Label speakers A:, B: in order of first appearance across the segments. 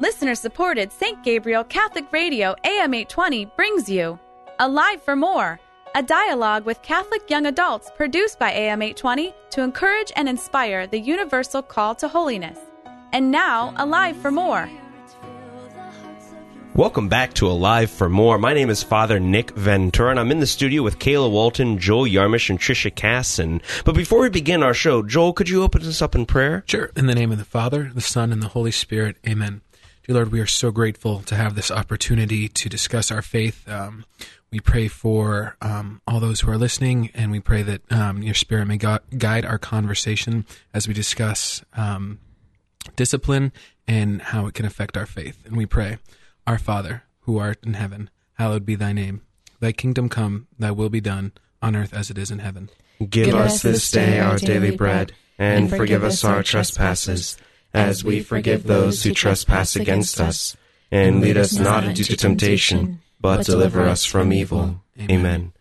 A: Listener supported St. Gabriel Catholic Radio AM 820 brings you Alive for More, a dialogue with Catholic young adults produced by AM 820 to encourage and inspire the universal call to holiness. And now, Alive for More.
B: Welcome back to Alive for More. My name is Father Nick Ventura, and I'm in the studio with Kayla Walton, Joel Yarmish, and Trisha Casson. But before we begin our show, Joel, could you open us up in prayer?
C: Sure. In the name of the Father, the Son, and the Holy Spirit. Amen. Dear Lord, we are so grateful to have this opportunity to discuss our faith. Um, we pray for um, all those who are listening, and we pray that um, your Spirit may gu- guide our conversation as we discuss um, discipline and how it can affect our faith. And we pray. Our Father, who art in heaven, hallowed be thy name. Thy kingdom come, thy will be done, on earth as it is in heaven.
B: Give, Give us this day our daily bread, and forgive us our trespasses, as we forgive those who trespass against us. And lead us not into temptation, but deliver us from evil. Amen.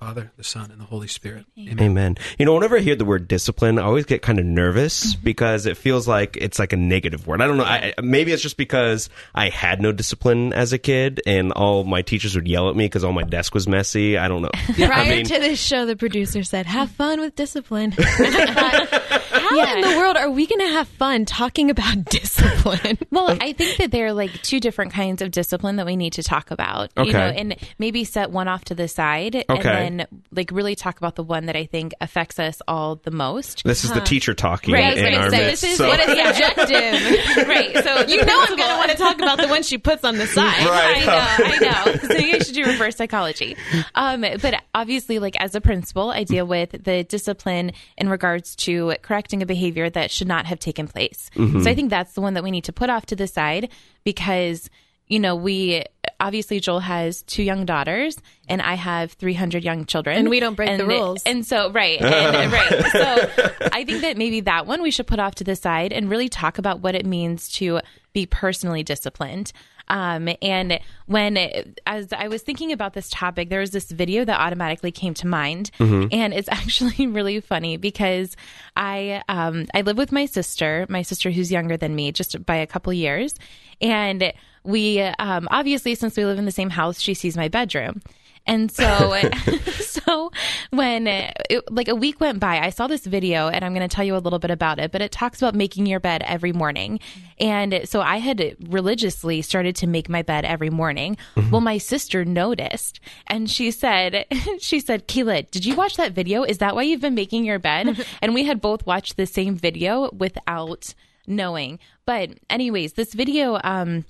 C: Father, the Son, and the Holy Spirit.
B: Amen. Amen. You know, whenever I hear the word discipline, I always get kind of nervous mm-hmm. because it feels like it's like a negative word. I don't know. I, maybe it's just because I had no discipline as a kid, and all my teachers would yell at me because all my desk was messy. I don't know.
D: Prior I mean, to this show, the producer said, "Have fun with discipline." How yeah. in the world are we going to have fun talking about discipline?
E: well, I think that there are like two different kinds of discipline that we need to talk about.
B: Okay.
E: You know, and maybe set one off to the side,
B: okay.
E: and then like really talk about the one that I think affects us all the most.
B: This is huh. the teacher talking.
E: Right,
B: in our
E: say,
B: midst,
E: this is
B: so.
E: what is the objective. right. So
D: you know I'm going to want to talk about the one she puts on the side.
B: Right.
E: I know. I know. So you should do reverse psychology. Um, but obviously, like as a principal, I deal with the discipline in regards to correcting a behavior that should not have taken place.
B: Mm-hmm.
E: So I think that's the one that we need to put off to the side because you know, we obviously Joel has two young daughters and I have 300 young children.
D: And we don't break
E: and,
D: the rules.
E: And so, right. And, right. So I think that maybe that one we should put off to the side and really talk about what it means to be personally disciplined. Um, and when, as I was thinking about this topic, there was this video that automatically came to mind,
B: mm-hmm.
E: and it's actually really funny because I um, I live with my sister, my sister who's younger than me, just by a couple years, and we um, obviously since we live in the same house, she sees my bedroom. And so, so when it, like a week went by, I saw this video, and I'm going to tell you a little bit about it. But it talks about making your bed every morning, and so I had religiously started to make my bed every morning. Mm-hmm. Well, my sister noticed, and she said, she said, "Kayla, did you watch that video? Is that why you've been making your bed?" and we had both watched the same video without knowing. But anyways, this video. um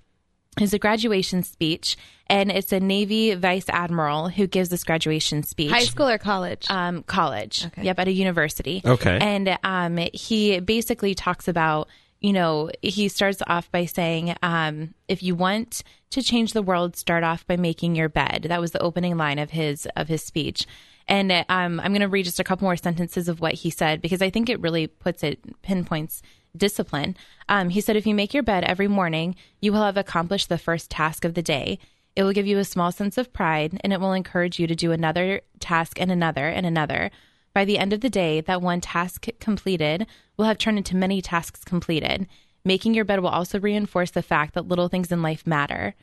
E: is a graduation speech, and it's a Navy vice admiral who gives this graduation speech.
D: High school or college?
E: Um, college.
D: Okay.
E: Yep, at a university.
B: Okay.
E: And um, he basically talks about, you know, he starts off by saying, um, if you want to change the world, start off by making your bed. That was the opening line of his of his speech. And um, I'm going to read just a couple more sentences of what he said because I think it really puts it pinpoints discipline. Um, he said, if you make your bed every morning, you will have accomplished the first task of the day. It will give you a small sense of pride and it will encourage you to do another task and another and another. By the end of the day, that one task completed will have turned into many tasks completed. Making your bed will also reinforce the fact that little things in life matter.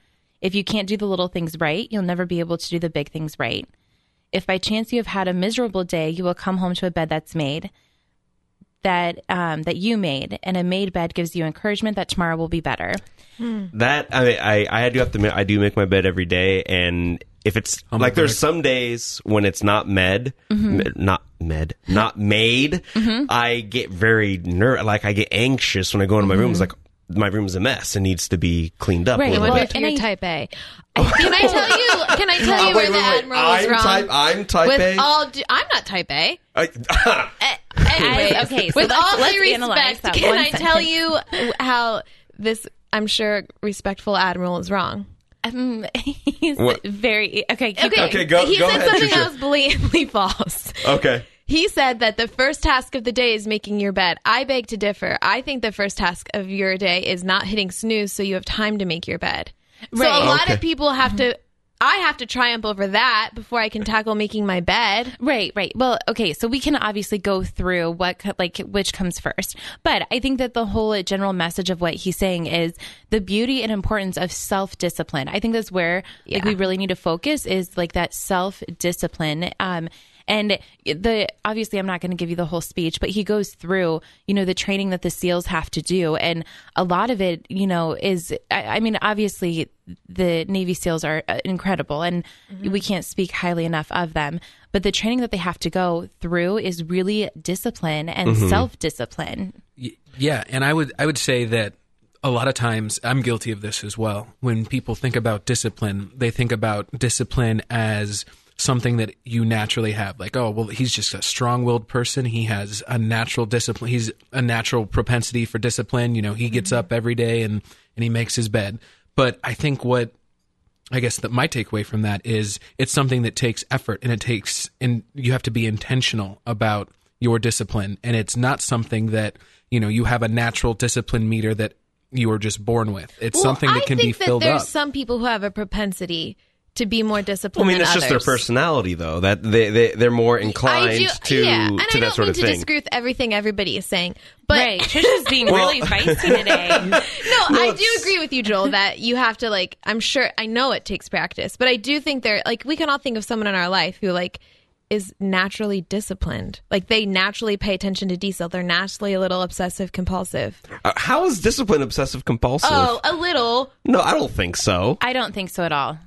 E: If you can't do the little things right, you'll never be able to do the big things right. If by chance you have had a miserable day, you will come home to a bed that's made that um, that you made, and a made bed gives you encouragement that tomorrow will be better.
B: That I mean, I I do have to I do make my bed every day, and if it's
C: I'm
B: like there's some days when it's not med,
E: Mm-hmm.
B: med- not med, not made, I get very ner like I get anxious when I go into my room. It's like my room's a mess and needs to be cleaned up
E: Mm-hmm. Right,
B: a
D: I
B: little
D: wonder
B: bit.
D: if you're
E: And I-
D: type A. Can I tell you? Can I tell you
B: Uh,
D: where
B: wait,
D: the
B: wait, wait.
D: admiral is
B: I'm
D: wrong?
B: type- I'm type
D: With
B: A.
D: All, I'm not type A.
B: I-
D: Anyways,
E: okay, so
D: with all
E: let's
D: due respect, can
E: one
D: I tell
E: sentence.
D: you how this? I'm sure respectful admiral is wrong.
E: Um, he's
B: What?
E: very okay. Keep
D: Okay,
E: going.
B: Okay, go-
D: He
B: go
D: said
B: ahead,
D: something
B: Trisha.
D: that was blatantly false.
B: okay.
D: He said that the first task of the day is making your bed. I beg to differ. I think the first task of your day is not hitting snooze so you have time to make your bed. So
E: Right.
D: a lot of people have to I have to triumph over that before I can tackle making my bed.
E: Right, right. Well, okay, so we can obviously go through what like which comes first. But I think that the whole general message of what he's saying is the beauty and importance of self-discipline. I think that's where like we really need to focus is like that self-discipline. Um and the obviously I'm not going to give you the whole speech, but he goes through, you know, the training that the SEALs have to do. And a lot of it, you know, is, I, I mean, obviously the Navy SEALs are uh, incredible and we can't speak highly enough of them. But the training that they have to go through is really discipline and self discipline.
C: Yeah, and I would I would say that a lot of times I'm guilty of this as well. When people think about discipline, they think about discipline as something that you naturally have. Like, oh, well, he's just a strong-willed person. He has a natural discipline. He's a natural propensity for discipline. You know, he gets mm-hmm. up every day and and he makes his bed. But I think what I guess that my takeaway from that is it's something that takes effort and it takes and you have to be intentional about your discipline and it's not something that you know you have a natural discipline meter that you are just born with. It's
D: Well,
C: something that can be
D: that
C: filled
D: there's
C: up.
D: some people who have a propensity to be more disciplined.
B: I mean,
D: than
B: it's just their personality, though. That they they they're more inclined
D: I do,
B: to
D: yeah, and
B: to
D: I
B: that
D: don't
B: sort
D: mean
B: of
D: to
B: thing.
D: disagree with everything everybody is saying, but
E: right. Trisha's being really feisty today.
D: no, I do agree with you, Joel, that you have to like. I'm sure I know it takes practice, but I do think there, like, we can all think of someone in our life who like is naturally disciplined. Like they naturally pay attention to detail. They're naturally a little obsessive compulsive.
B: Uh, how is discipline obsessive compulsive?
D: Oh, a little.
B: No, I don't think so.
E: I don't think so at all.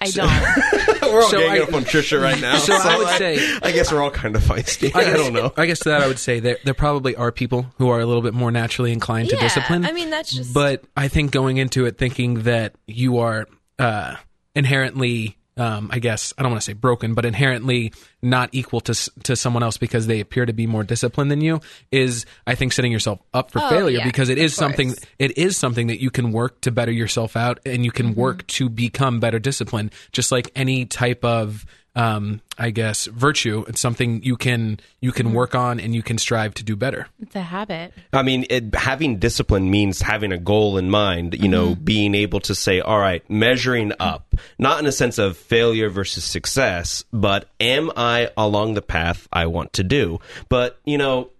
E: I don't.
B: we're all
C: So
B: ganging
C: I-
B: up on Trisha right now.
C: So I would say-
B: I guess we're all kind of feisty. I,
C: guess,
B: don't know.
C: I guess to that I would say there there probably are people who are a little bit more naturally inclined to
D: Yeah,
C: discipline.
D: I mean, that's just-
C: But I think going into it thinking that you are uh, inherently, um, I guess I don't want to say broken, but inherently not equal to to someone else because they appear to be more disciplined than you is, I think, setting yourself up for
D: Oh,
C: failure
D: yeah,
C: because it is something it is something that you can work to better yourself out and you can work to become better disciplined just like any type of um, I guess virtue it's something you can you can work on and you can strive to do better
E: It's a habit.
B: I mean, it, having discipline means having a goal in mind, you know, being able to say, all right, measuring up, not in a sense of failure versus success, but am I along the path I want to do? But, you know,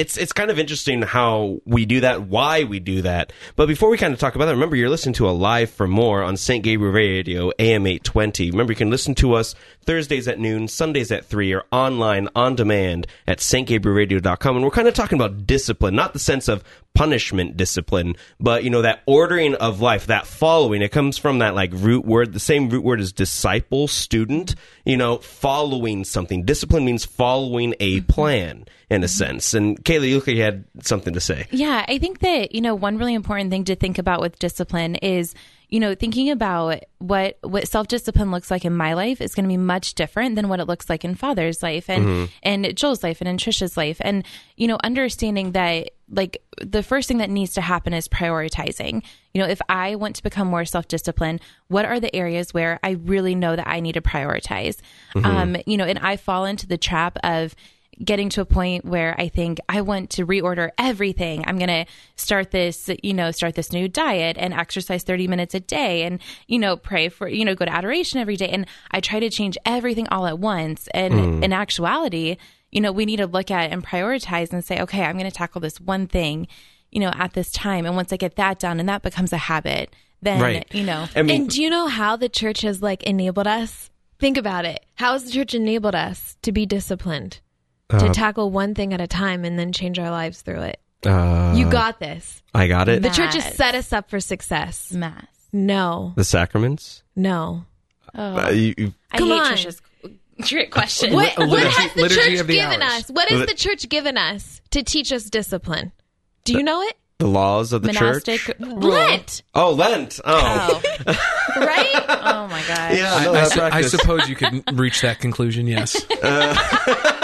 B: it's it's kind of interesting how we do that, why we do that. But before we kind of talk about that, remember you're listening to Alive for More on St. Gabriel Radio AM 820. Remember you can listen to us Thursdays at noon, Sundays at 3 or online on demand at stgabrielradio.com and we're kind of talking about discipline, not the sense of punishment discipline, but you know that ordering of life, that following. It comes from that like root word, the same root word as disciple, student, you know, following something. Discipline means following a plan in a mm-hmm. sense. And Kayla, you look like you had something to say.
E: Yeah, I think that, you know, one really important thing to think about with discipline is, you know, thinking about what what self-discipline looks like in my life is going to be much different than what it looks like in Father's life and mm-hmm. and Joel's life and in Trisha's life. And, you know, understanding that like the first thing that needs to happen is prioritizing. You know, if I want to become more self-disciplined, what are the areas where I really know that I need to prioritize? Mm-hmm. Um, you know, and I fall into the trap of getting to a point where I think I want to reorder everything. I'm going to start this, you know, start this new diet and exercise 30 minutes a day and, you know, pray for, you know, go to adoration every day. And I try to change everything all at once. And mm. in actuality, you know, we need to look at and prioritize and say, okay, I'm going to tackle this one thing, you know, at this time. And once I get that done and that becomes a habit, then,
B: Right.
E: you know,
B: I mean,
D: and do you know how the church has like enabled us? Think about it. How has the church enabled us to be disciplined? To tackle one thing at a time and then change our lives through it.
B: uh,
D: You got this.
B: I got it.
D: The
B: The,
D: church has set us up for success.
E: mass.
D: No, The
B: sacraments.
D: no.
B: Uh, you, you-
E: I
D: Come
E: hate
D: on.
E: Trisha's trick question.
D: What,
C: a
D: what
C: liturgy-
D: has the church
C: the
D: given
C: hours.
D: us? What has
B: Lit-
D: the church given us to teach us discipline? Do you know it?
B: the laws of the
E: Monastic
B: church.
E: rule.
D: Lent,
B: Oh, Lent. Oh,
E: Oh,
D: right?
E: oh my god.
B: yeah.
C: I,
B: no,
C: I I suppose you could reach that conclusion yes
D: So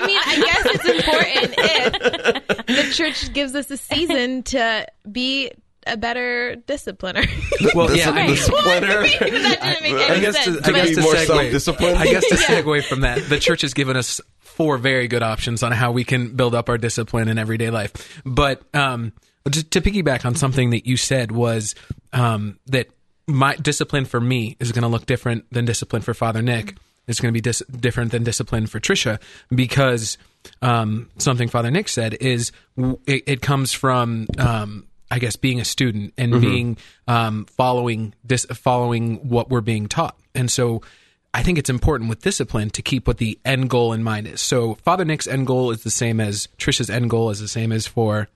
D: I mean, I guess it's important if the church gives us a season to be a better discipliner.
C: well
B: the,
C: yeah
B: the
C: I mean,
B: splitter.
D: that didn't make
C: I guess to, I guess
B: be
C: to
B: more
C: segue,
B: self-disciplined.
C: I guess to segue from that, the church has given us four very good options on how we can build up our discipline in everyday life. But um, just to piggyback on something that you said was um, that my discipline for me is going to look different than discipline for Father Nick. It's going to be dis- different than discipline for Trisha because um, something Father Nick said is w- it, it comes from um, I guess being a student and being um, following dis- following what we're being taught, and so. I think it's important with discipline to keep what the end goal in mind is. So Father Nick's end goal is the same as Trisha's end goal is the same as for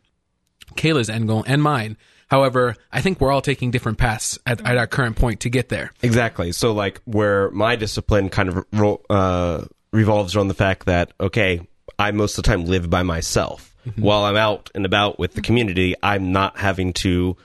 C: Kayla's end goal and mine. However, I think we're all taking different paths at, at our current point to get there.
B: Exactly. So, like, where my discipline kind of ro- uh, revolves around the fact that, okay, I most of the time live by myself.
C: Mm-hmm.
B: While I'm out and about with the community, I'm not having to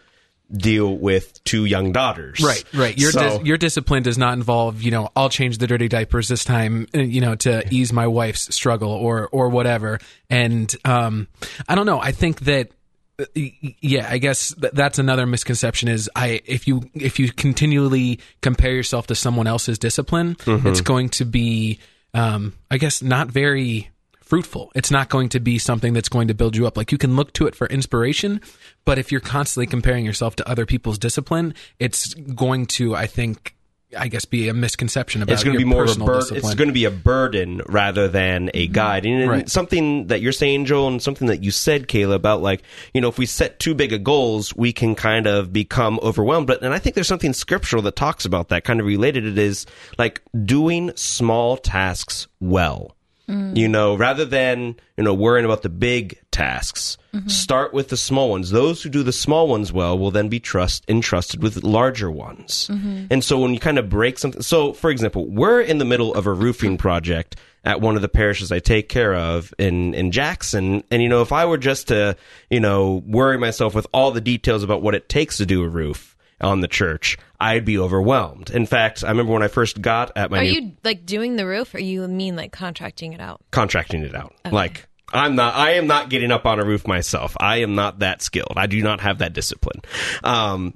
B: deal with two young daughters.
C: Right, right. Your
B: So-
C: dis- your discipline does not involve, you know, I'll change the dirty diapers this time, uh, you know, to ease my wife's struggle or or whatever. And um, I don't know. I think that. Uh, Yeah, I guess th- that's another misconception. Is I if you if you continually compare yourself to someone else's discipline, it's going to be, um, I guess, not very fruitful. It's not going to be something that's going to build you up. Like you can look to it for inspiration, but if you're constantly comparing yourself to other people's discipline, it's going to, I think, I guess, be a misconception about
B: it's going to be more of a burden. It's going to be a burden rather than a mm-hmm. guide. And
C: Right.
B: something that you're saying, Joel, and something that you said, Kayla, about like you know, if we set too big of goals, we can kind of become overwhelmed. But and I think there's something scriptural that talks about that, kind of related. It is like doing small tasks well. Mm. You know, rather than you know worrying about the big tasks, mm-hmm. start with the small ones. Those who do the small ones well will then be trust entrusted with larger ones. Mm-hmm. And so when you kind of break something, so for example, we're in the middle of a roofing project at one of the parishes I take care of in in Jackson, and you know, if I were just to you know worry myself with all the details about what it takes to do a roof on the church, I'd be overwhelmed. In fact, I remember when I first got at my
D: Are
B: new
D: you like doing the roof, or you mean like contracting it out?
B: contracting it out. Like I'm not I am not getting up on a roof myself. I am not that skilled. I do not have that discipline. Um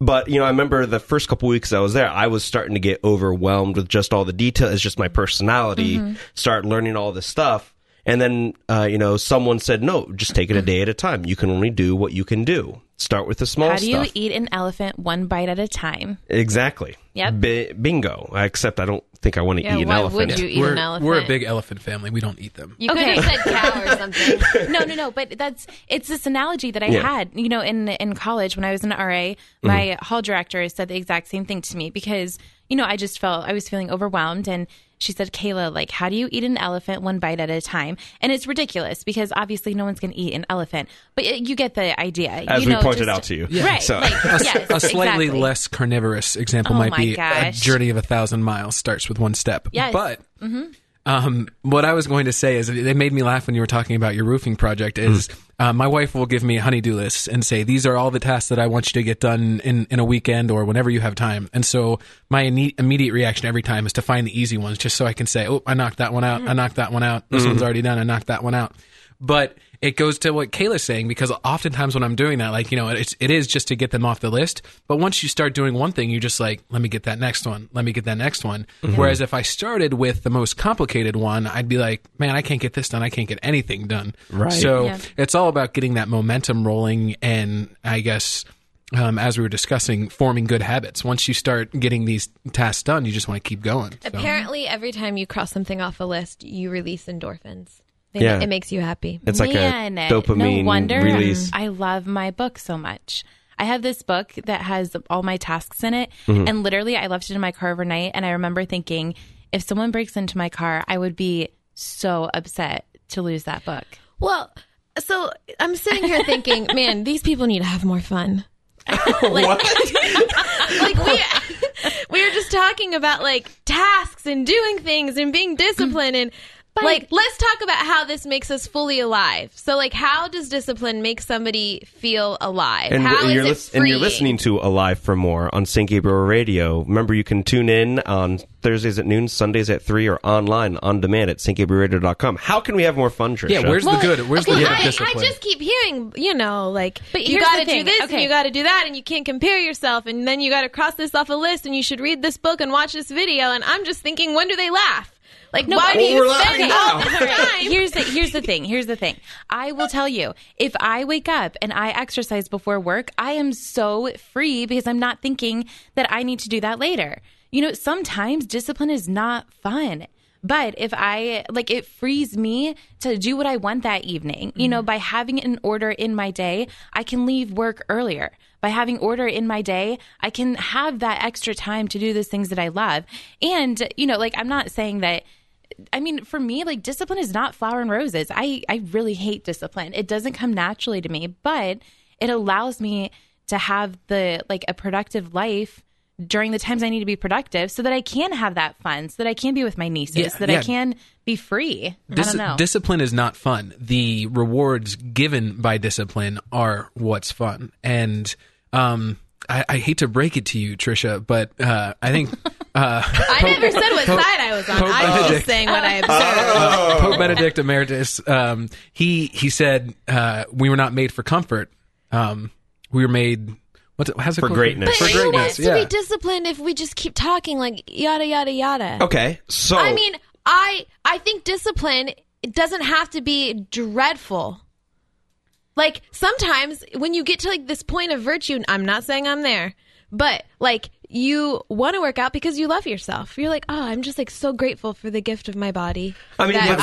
B: but you know, I remember the first couple weeks I was there, I was starting to get overwhelmed with just all the details. It's just my personality. Start learning all this stuff, and then uh, you know, someone said, "No, just take it a day at a time. You can only do what you can do. Start with the small
E: How do you
B: stuff."
E: eat an elephant one bite at a time?
B: exactly.
E: Yep.
B: Bi- bingo. Except I don't think I want to
D: Yeah,
B: eat an
D: why
B: elephant.
D: would you eat
C: we're,
D: an elephant?
C: we're a big elephant family. We don't eat them.
D: You
E: Okay.
D: could have said cow or something.
E: no, no, no. But that's it's this analogy that I
B: Yeah.
E: had. You know, in in college when I was an RA, my mm-hmm. hall director said the exact same thing to me because you know I just felt I was feeling overwhelmed, and she said, "Kayla, like, how do you eat an elephant one bite at a time?" And it's ridiculous because obviously no one's going to eat an elephant, but it, you get the idea.
B: As
E: you
B: we
E: know,
B: pointed
E: just-
B: out to you.
E: right?
B: So-
E: Like,
C: A,
E: yes,
C: a slightly
E: exactly.
C: less carnivorous example
E: Oh
C: might be
E: gosh.
C: a journey of a thousand miles starts with one step.
E: Yes.
C: But um, what I was going to say is it it made me laugh when you were talking about your roofing project. Is uh, my wife will give me a honeydew list and say these are all the tasks that I want you to get done in in a weekend or whenever you have time. And so my ine- immediate reaction every time is to find the easy ones, just so I can say, oh, I knocked that one out. I knocked that one out. This one's already done. I knocked that one out. But it goes to what Kayla's saying because oftentimes when I'm doing that, like you know, it's it is just to get them off the list. But once you start doing one thing, you're just like, let me get that next one. Let me get that next one. Whereas if I started with the most complicated one, I'd be like, man, I can't get this done. I can't get anything done.
B: Right.
C: So
E: Yeah.
C: it's all about getting that momentum rolling, and I guess. Um, as we were discussing, forming good habits. Once you start getting these tasks done, you just want to keep going. So-
D: Apparently, every time you cross something off a list, you release endorphins. They-
B: Yeah.
D: It makes you happy.
B: It's like
E: Man,
B: a dopamine
E: no wonder
B: release.
E: I love my book so much. I have this book that has all my tasks in it,
B: Mm-hmm.
E: and literally, I left it in my car overnight. And I remember thinking, if someone breaks into my car, I would be so upset to lose that book.
D: Well, so I'm sitting here thinking, man, these people need to have more fun. like we we were just talking about like tasks and doing things and being disciplined and like let's talk about how this makes us fully alive. So like how does discipline make somebody feel alive?
B: And,
D: how
B: and
D: is
B: you're
D: it
B: lis- and you're listening to Alive for More on St. Gabriel Radio. Remember, you can tune in on Thursdays at noon, Sundays at 3, or online on demand at stgabrielradio.com. How can we have more fun, Trisha?
C: yeah, where's the good? Where's
D: Okay,
C: the good
D: I, I
C: discipline?
D: just keep hearing, you know, like
E: But
D: you got to do
E: thing.
D: this and you got to do that, and you can't compare yourself, and then you got to cross this off a list, and you should read this book and watch this video. And I'm just thinking, when do they laugh? Like,
E: No,
D: why do
B: Well,
D: you
B: we're
D: spend all
B: now.
D: this time?
E: here's the here's the thing. Here's the thing. I will tell you, if I wake up and I exercise before work, I am so free because I'm not thinking that I need to do that later. You know, sometimes discipline is not fun. But if I like it frees me to do what I want that evening. You know, mm-hmm. by having an order in my day, I can leave work earlier. By having order in my day, I can have that extra time to do those things that I love. And, you know, like I'm not saying that I mean, for me, like discipline is not flower and roses. I, I really hate discipline. It doesn't come naturally to me, but it allows me to have the like a productive life during the times I need to be productive so that I can have that fun, so that I can be with my nieces,
C: Yeah,
E: so that
C: yeah.
E: I can be free. I
C: Dis-
E: don't know.
C: Discipline is not fun. The rewards given by discipline are what's fun. And um, I, I hate to break it to you, Trisha, but uh, I think uh,
D: I never said what side I was on.
C: Pope
D: I was
C: Benedict.
D: just saying what I observed.
C: uh, Pope Benedict Emeritus, um, he he said uh, we were not made for comfort. Um, we were made what's it, how's it
B: For
C: called?
B: greatness.
C: For
D: But who
C: greatness.
D: wants to
C: yeah.
D: be disciplined if we just keep talking like yada yada yada?
B: Okay, so
D: I mean, I I think discipline it doesn't have to be dreadful. Like sometimes when you get to like this point of virtue, I'm not saying I'm there, but like you want to work out because you love yourself. You're like, oh, I'm just like so grateful for the gift of my body.
B: I mean,
D: I'm,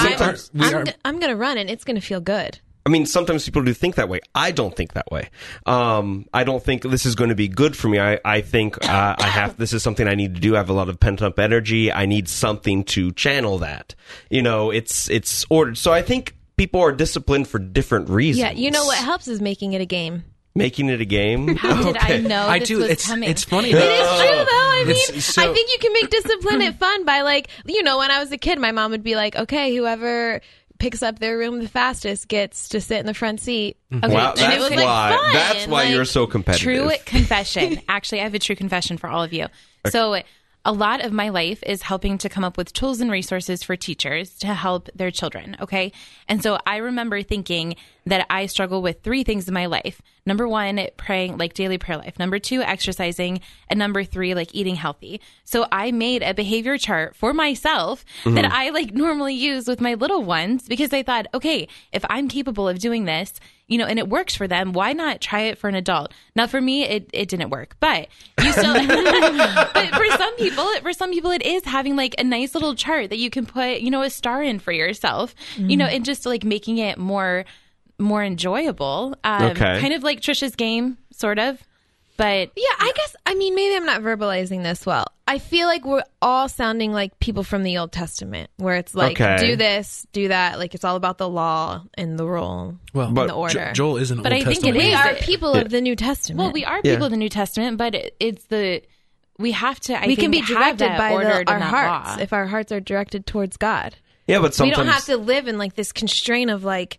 D: I'm,
C: are-
D: I'm gonna run and it's gonna feel good.
B: I mean, sometimes people do think that way. I don't think that way. Um, I don't think this is going to be good for me. I, I think uh, I have. This is something I need to do. I have a lot of pent up energy. I need something to channel that. You know, it's it's ordered. So I think people are disciplined for different reasons.
D: Yeah, you know what helps is making it a game.
B: Making it a game.
E: How did I know
C: I
E: this
C: do.
E: was
C: It's
E: coming?
C: it's funny.
D: It
C: that-
D: is oh. true, though. I mean,
C: so-
D: I think you can make discipline it fun by like, you know, when I was a kid, my mom would be like, "Okay, whoever picks up their room the fastest gets to sit in the front seat." Mm-hmm.
E: Okay,
B: Wow,
E: and it
B: that's
E: was, like,
B: why.
D: fun,
B: that's why
D: like,
B: you're so competitive.
E: True confession. Actually, I have a true confession for all of you. So, a lot of my life is helping to come up with tools and resources for teachers to help their children. Okay. And so I remember thinking that I struggle with three things in my life. Number one, praying, like daily prayer life. Number two, exercising. And number three, like eating healthy. So I made a behavior chart for myself mm-hmm. that I like normally use with my little ones because I thought, okay, if I'm capable of doing this, you know, and it works for them, why not try it for an adult? Now, for me, it, it didn't work, but you still, but for some people, for some people, it is having like a nice little chart that you can put, you know, a star in for yourself, you know, mm. and just like making it more, more enjoyable. Um,
B: Okay.
E: Kind of like Trisha's game, sort of. But
D: Yeah, I guess. I mean, maybe I'm not verbalizing this well. I feel like we're all sounding like people from the Old Testament, where it's like,
B: Okay.
D: do this, do that. Like it's all about the law and the rule
C: well,
D: and the
C: Jo-
D: order.
C: Joel is an
E: But
C: Old
E: I think it
D: we
E: is.
D: are people of the New Testament.
E: well, we are
B: Yeah.
E: people of the New Testament, but it, it's the we have to. I
D: we
E: think,
D: can be directed by the, our
E: in that
D: hearts
E: law.
D: if our hearts are directed towards God.
B: Yeah, but sometimes
D: we don't have to live in like this constraint of like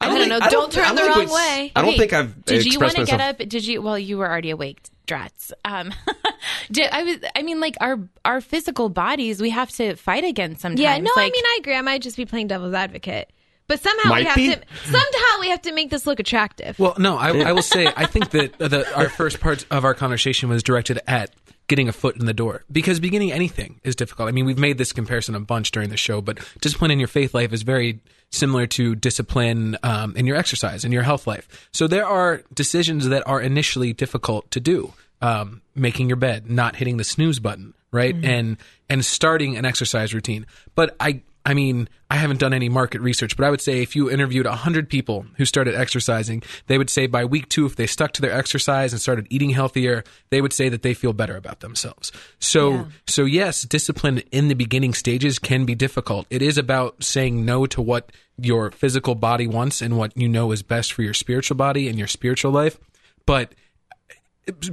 D: I don't,
B: think-
D: know.
B: I
D: Don't, turn
B: I
D: the wrong
B: it's-
D: way.
B: I don't
E: Okay,
B: think I've
E: Did you want to get up? Did you? Well, you were already awake, Drats. Um, did, I was. I mean, like our our physical bodies, we have to fight against sometimes.
D: Yeah, no, I mean I agree. I might just be playing devil's advocate. But somehow we have
B: be.
D: to somehow we have to make this look attractive.
C: Well, no, I, I will say I think that the, our first part of our conversation was directed at getting a foot in the door because beginning anything is difficult. I mean, we've made this comparison a bunch during the show, but discipline in your faith life is very similar to discipline um, in your exercise in your health life. So there are decisions that are initially difficult to do. Um, making your bed, not hitting the snooze button, right, and and starting an exercise routine. But I I mean, I haven't done any market research, but I would say if you interviewed 100 people who started exercising, they would say by week two, if they stuck to their exercise and started eating healthier, they would say that they feel better about themselves. So, so yes, discipline in the beginning stages can be difficult. It is about saying no to what your physical body wants and what you know is best for your spiritual body and your spiritual life. But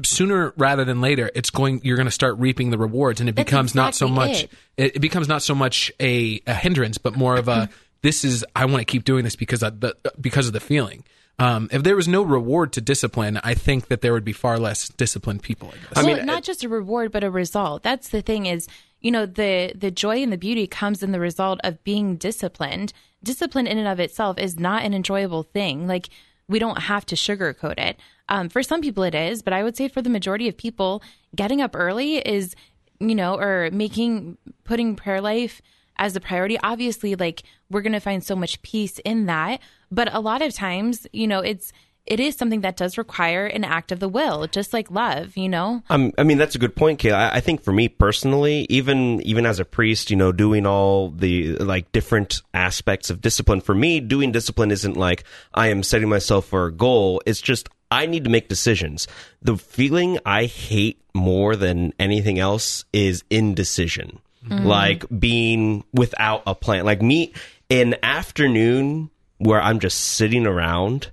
C: sooner rather than later it's going you're going to start reaping the rewards and it
E: That's
C: becomes not so much
E: it.
C: it. it becomes not so much a, a hindrance but more of a this is i want to keep doing this because of the because of the feeling um, if there was no reward to discipline i think that there would be far less disciplined people i guess
B: I mean,
E: not just a reward, but a result. That's the thing is, you know, the the joy and the beauty comes in the result of being disciplined. Discipline in and of itself is not an enjoyable thing. Like we don't have to sugarcoat it. Um, for some people, it is, but I would say for the majority of people, getting up early is, you know, or making putting prayer life as a priority. Obviously, like we're going to find so much peace in that, but a lot of times, you know, it's it is something that does require an act of the will, just like love, you know?
B: Um, I mean, that's a good point, Kayla. I, I think for me personally, even even as a priest, you know, doing all the like different aspects of discipline. For me, doing discipline isn't like I am setting myself for a goal. It's just I need to make decisions. The feeling I hate more than anything else is indecision, mm-hmm. like being without a plan. Like me, an afternoon where I'm just sitting around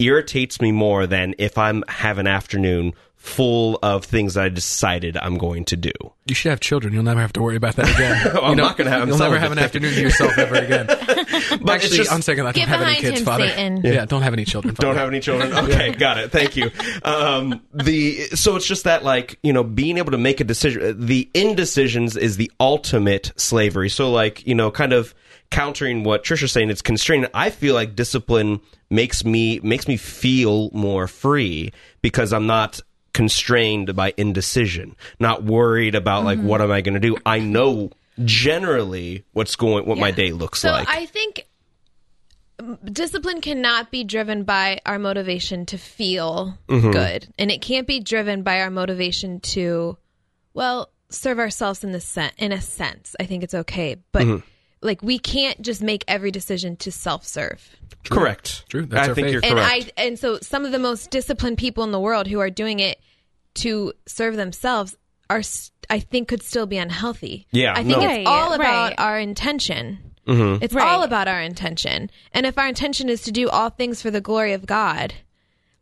B: irritates me more than if I'm have an afternoon full of things that I decided I'm going to do.
C: You should have children. You'll never have to worry about that again.
B: I'm
C: you know,
B: not going to have.
C: You'll never have an afternoon to yourself ever again.
B: But
C: Actually,
B: just,
C: on second thought,
D: Get
C: don't have any
D: behind
C: kids,
D: him,
C: Father.
D: Satan.
C: Yeah. don't have any children.
B: don't have any children. Okay, got it. Thank you. Um, the so it's just that like you know being able to make a decision. The indecisions is the ultimate slavery. So like you know kind of countering what Trisha's saying, it's constraining. I feel like discipline makes me makes me feel more free because I'm not constrained by indecision, not worried about like what am I going to do. I know generally what's going what my day looks
D: So
B: like.
D: I think discipline cannot be driven by our motivation to feel
B: Mm-hmm.
D: good, and it can't be driven by our motivation to, well, serve ourselves in the sen- in a sense. I think it's okay, but
B: Mm-hmm.
D: Like we can't just make every decision to self-serve.
B: correct.
C: True. That's
B: I
C: our
B: think
C: faith.
B: you're
D: and
B: correct.
D: I and so some of the most disciplined people in the world who are doing it to serve themselves are I think could still be unhealthy.
B: Yeah,
D: I think
B: no.
D: it's
E: Right,
D: all about
E: right.
D: our intention.
B: Mm-hmm.
D: It's
E: Right.
D: all about our intention. And if our intention is to do all things for the glory of God,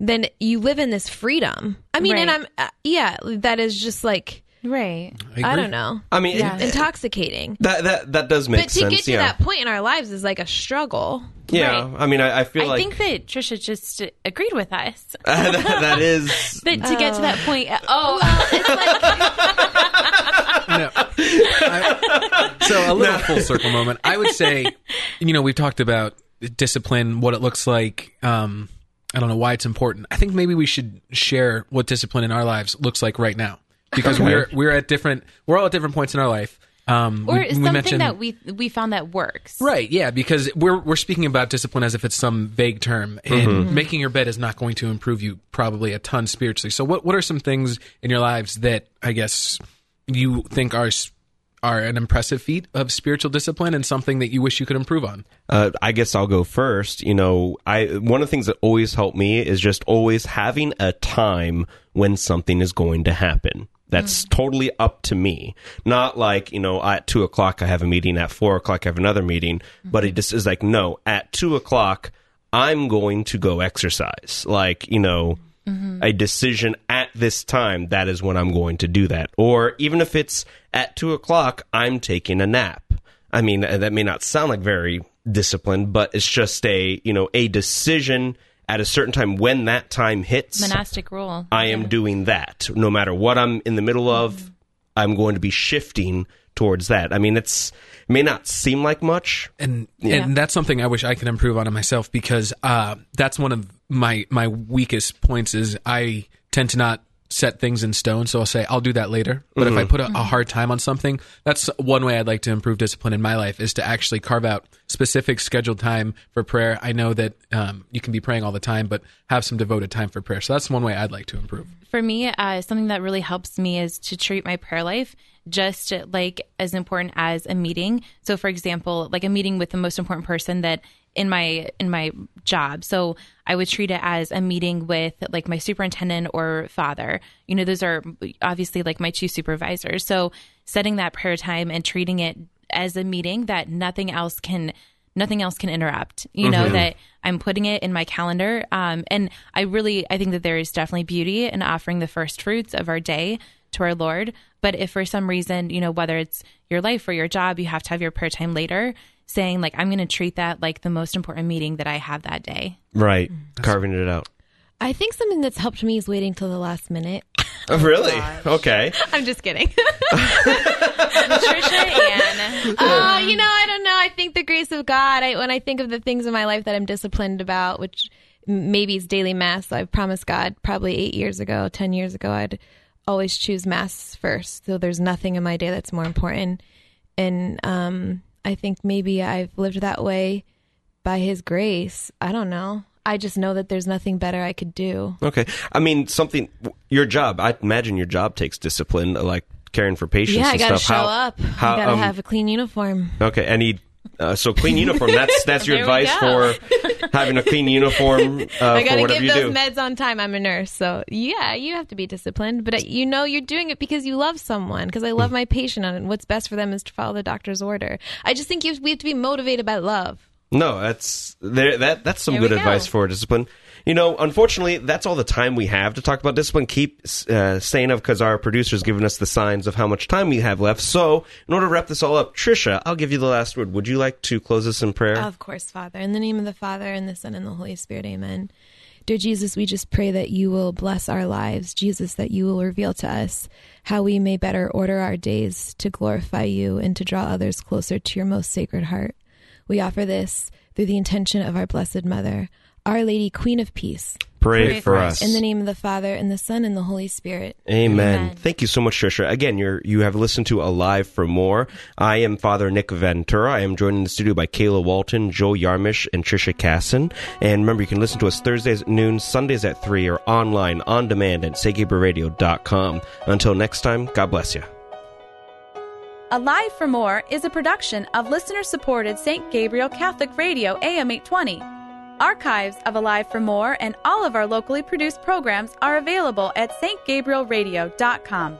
D: then you live in this freedom. I mean, and I'm uh, yeah, that is just like
E: Right.
C: I
D: I, don't know.
B: I mean,
E: Yeah.
B: it-
D: Intoxicating.
B: that that that does make sense.
D: But to
B: sense.
D: get to
B: yeah.
D: that point in our lives is like a struggle.
B: Yeah,
E: Right.
B: I mean, I, I feel like
E: I
B: like
E: think that Trisha just agreed with us.
B: that, that is.
E: That to get to that point, oh,
C: No. I- so a little full circle moment. I would say, you know, we've talked about discipline, what it looks like. Um, I don't know why it's important. I think maybe we should share what discipline in our lives looks like right now because we're we're at different we're all at different points in our life. Um,
E: or
C: we-
E: something that we we found that works.
C: Right, yeah, because we're we're speaking about discipline as if it's some vague term, and making your bed is not going to improve you probably a ton spiritually. So, what what are some things in your lives that I guess you think are are an impressive feat of spiritual discipline and something that you wish you could improve on?
B: Uh, I guess I'll go first. You know, I one of the things that always helped me is just always having a time when something is going to happen. That's totally up to me. Not like, you know, at two o'clock I have a meeting, at four o'clock I have another meeting, but it just is like, no, at two o'clock I'm going to go exercise. Like, you know, mm-hmm. a decision at this time, that is when I'm going to do that. Or even if it's at two o'clock, I'm taking a nap. I mean, that may not sound like very disciplined, but it's just a, you know, a decision at a certain time when that time hits.
E: Monastic rule.
B: I am doing that. No matter what I'm in the middle of, I'm going to be shifting towards that. I mean, it's it may not seem like much.
C: and
E: Yeah.
C: and that's something I wish I could improve on in myself because uh, that's one of my my weakest points is I tend to not set things in stone. So I'll say I'll do that later. But if I put a, a hard time on something, that's one way I'd like to improve discipline in my life is to actually carve out specific scheduled time for prayer. I know that um, you can be praying all the time, but have some devoted time for prayer. So that's one way I'd like to improve.
E: for me, uh, something that really helps me is to treat my prayer life just like as important as a meeting. So, for example, like a meeting with the most important person that in my in my job. So, I would treat it as a meeting with like my superintendent or father. You know, those are obviously like my two supervisors. So, setting that prayer time and treating it as a meeting that nothing else can nothing else can interrupt you know that i'm putting it in my calendar um, and i really i think that there is definitely beauty in offering the first fruits of our day to our lord but if for some reason you know whether it's your life or your job you have to have your prayer time later saying like i'm going to treat that like the most important meeting that i have that day
B: Right. Carving it out.
D: I think something that's helped me is waiting till the last minute.
B: Oh, really? Okay.
D: I'm just kidding.
E: trisha and
D: Uh, you know, I don't know. I think the grace of God. I, when I think of the things in my life that I'm disciplined about, which maybe it's daily mass. I've promised God probably eight years ago, ten years ago, I'd always choose mass first. So there's nothing in my day that's more important. And um, I think maybe I've lived that way by His grace. I don't know. I just know that there's nothing better I could do.
B: Okay. I mean, something, your job, I imagine your job takes discipline, like caring for patients
D: Yeah, I got to
B: stuff.
D: show
B: How-
D: up.
B: how,
D: I got to
B: um,
D: have a clean uniform.
B: Okay, any uh, so clean uniform. That's that's your advice for having a clean uniform uh,
D: I got to
B: whatever
D: give those
B: do.
D: meds on time. I'm a nurse, so yeah, you have to be disciplined. But uh, you know, you're doing it because you love someone. Because I
B: Mm.
D: love my patient, and what's best for them is to follow the doctor's order. I just think you have, we have to be motivated by love.
B: no, that's there. That that's some
E: There
B: good
E: go.
B: advice for discipline. You know, unfortunately, that's all the time we have to talk about discipline. Keep uh, staying up because our producer's given us the signs of how much time we have left. So, in order to wrap this all up, Trisha, I'll give you the last word. Would you like to close us in prayer?
D: Of course, Father. In the name of the Father, and the Son, and the Holy Spirit, amen. Dear Jesus, we just pray that you will bless our lives. Jesus, that you will reveal to us how we may better order our days to glorify you and to draw others closer to your most sacred heart. We offer this through the intention of our Blessed Mother, Our Lady, Queen of Peace.
B: pray,
E: pray
B: for
E: for
B: us.
D: In the name of the Father, and the Son, and the Holy Spirit.
B: Amen.
E: Amen.
B: Thank you so much, Trisha. Again, you're you have listened to Alive for More. I am Father Nick Ventura. I am joined in the studio by Kayla Walton, Joe Yarmish, and Trisha Casson. And remember, you can listen to us Thursdays at noon, Sundays at three, or online on demand at stgabrielradio.com. Until next time, God bless you.
A: Alive for More is a production of listener supported St. Gabriel Catholic Radio AM 820. Archives of Alive for More and all of our locally produced programs are available at stgabrielradio.com.